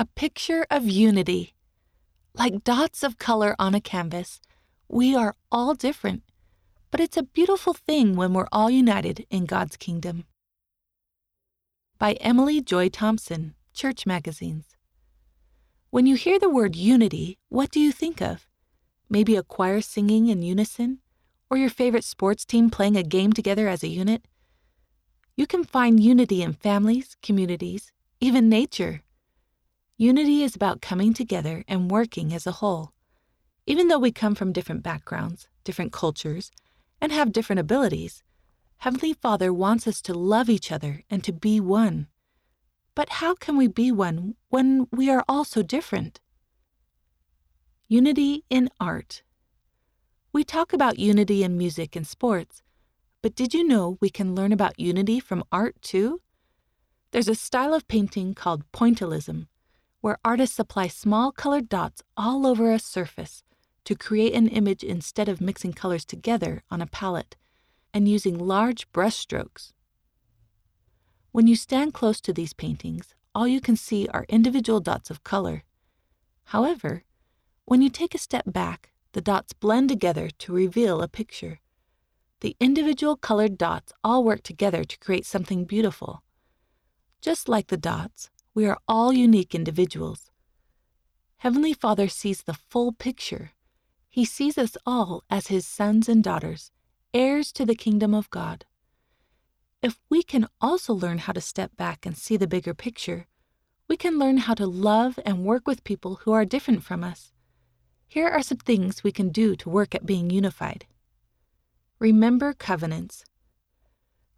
A picture of unity. Like dots of color on a canvas, we are all different, but it's a beautiful thing when we're all united in God's kingdom. By Emily Joy Thompson, Church Magazines. When you hear the word unity, what do you think of? Maybe a choir singing in unison? Or your favorite sports team playing a game together as a unit? You can find unity in families, communities, even nature. Unity is about coming together and working as a whole. Even though we come from different backgrounds, different cultures, and have different abilities, Heavenly Father wants us to love each other and to be one. But how can we be one when we are all so different? Unity in art. We talk about unity in music and sports, but did you know we can learn about unity from art too? There's a style of painting called pointillism, where artists apply small colored dots all over a surface to create an image instead of mixing colors together on a palette and using large brushstrokes. When you stand close to these paintings, all you can see are individual dots of color. However, when you take a step back, the dots blend together to reveal a picture. The individual colored dots all work together to create something beautiful. Just like the dots, we are all unique individuals. Heavenly Father sees the full picture. He sees us all as His sons and daughters, heirs to the kingdom of God. If we can also learn how to step back and see the bigger picture, we can learn how to love and work with people who are different from us. Here are some things we can do to work at being unified. Remember covenants.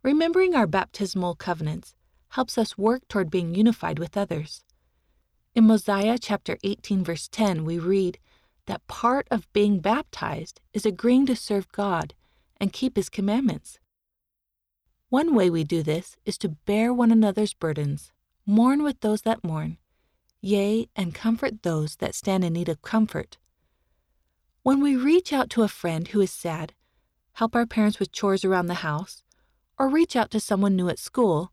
Remembering our baptismal covenants helps us work toward being unified with others. In Mosiah chapter 18 verse 10 we read that part of being baptized is agreeing to serve God and keep his commandments. One way we do this is to bear one another's burdens, mourn with those that mourn, yea, and comfort those that stand in need of comfort. When we reach out to a friend who is sad, help our parents with chores around the house, or reach out to someone new at school,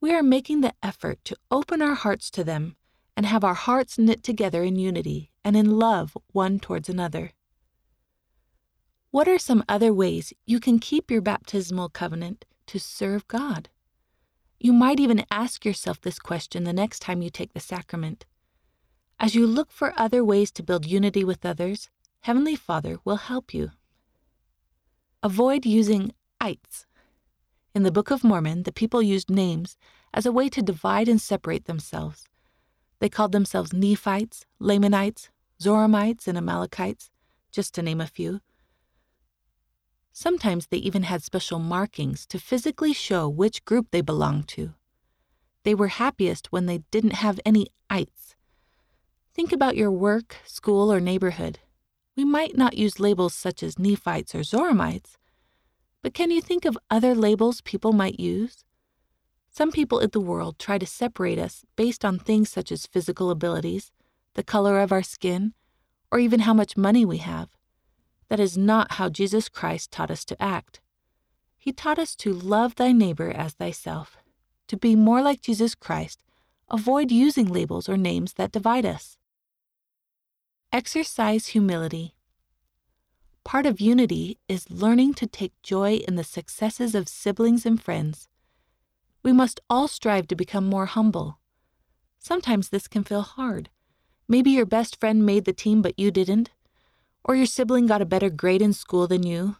we are making the effort to open our hearts to them and have our hearts knit together in unity and in love one towards another. What are some other ways you can keep your baptismal covenant to serve God? You might even ask yourself this question the next time you take the sacrament. As you look for other ways to build unity with others, Heavenly Father will help you. Avoid using ites. In the Book of Mormon, the people used names as a way to divide and separate themselves. They called themselves Nephites, Lamanites, Zoramites, and Amalekites, just to name a few. Sometimes they even had special markings to physically show which group they belonged to. They were happiest when they didn't have any ites. Think about your work, school, or neighborhood. We might not use labels such as Nephites or Zoramites, but can you think of other labels people might use? Some people in the world try to separate us based on things such as physical abilities, the color of our skin, or even how much money we have. That is not how Jesus Christ taught us to act. He taught us to love thy neighbor as thyself. To be more like Jesus Christ, avoid using labels or names that divide us. Exercise humility. Part of unity is learning to take joy in the successes of siblings and friends. We must all strive to become more humble. Sometimes this can feel hard. Maybe your best friend made the team, but you didn't or your sibling got a better grade in school than you.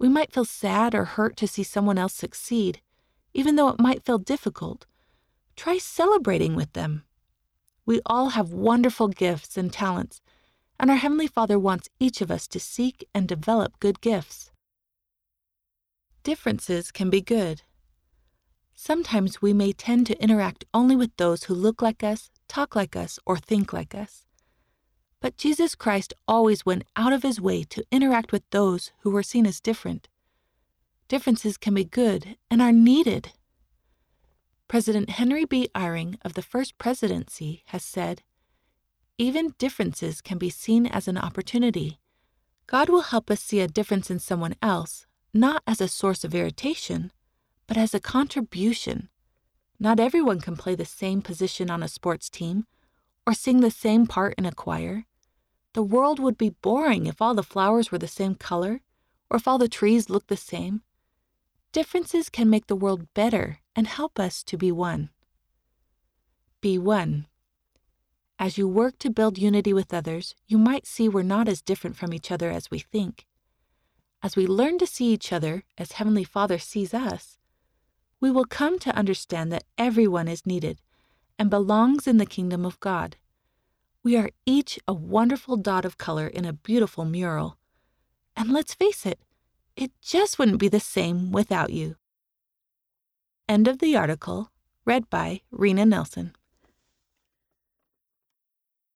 We might feel sad or hurt to see someone else succeed, even though it might feel difficult. Try celebrating with them. We all have wonderful gifts and talents, and our Heavenly Father wants each of us to seek and develop good gifts. Differences can be good. Sometimes we may tend to interact only with those who look like us, talk like us, or think like us. But Jesus Christ always went out of his way to interact with those who were seen as different. Differences can be good and are needed. President Henry B. Eyring of the First Presidency has said, Even differences can be seen as an opportunity. God will help us see a difference in someone else, not as a source of irritation, but as a contribution. Not everyone can play the same position on a sports team or sing the same part in a choir. The world would be boring if all the flowers were the same color or if all the trees looked the same. Differences can make the world better and help us to be one. Be one. As you work to build unity with others, you might see we're not as different from each other as we think. As we learn to see each other as Heavenly Father sees us, we will come to understand that everyone is needed and belongs in the kingdom of God. We are each a wonderful dot of color in a beautiful mural. And let's face it, it just wouldn't be the same without you. End of the article, read by Rena Nelson.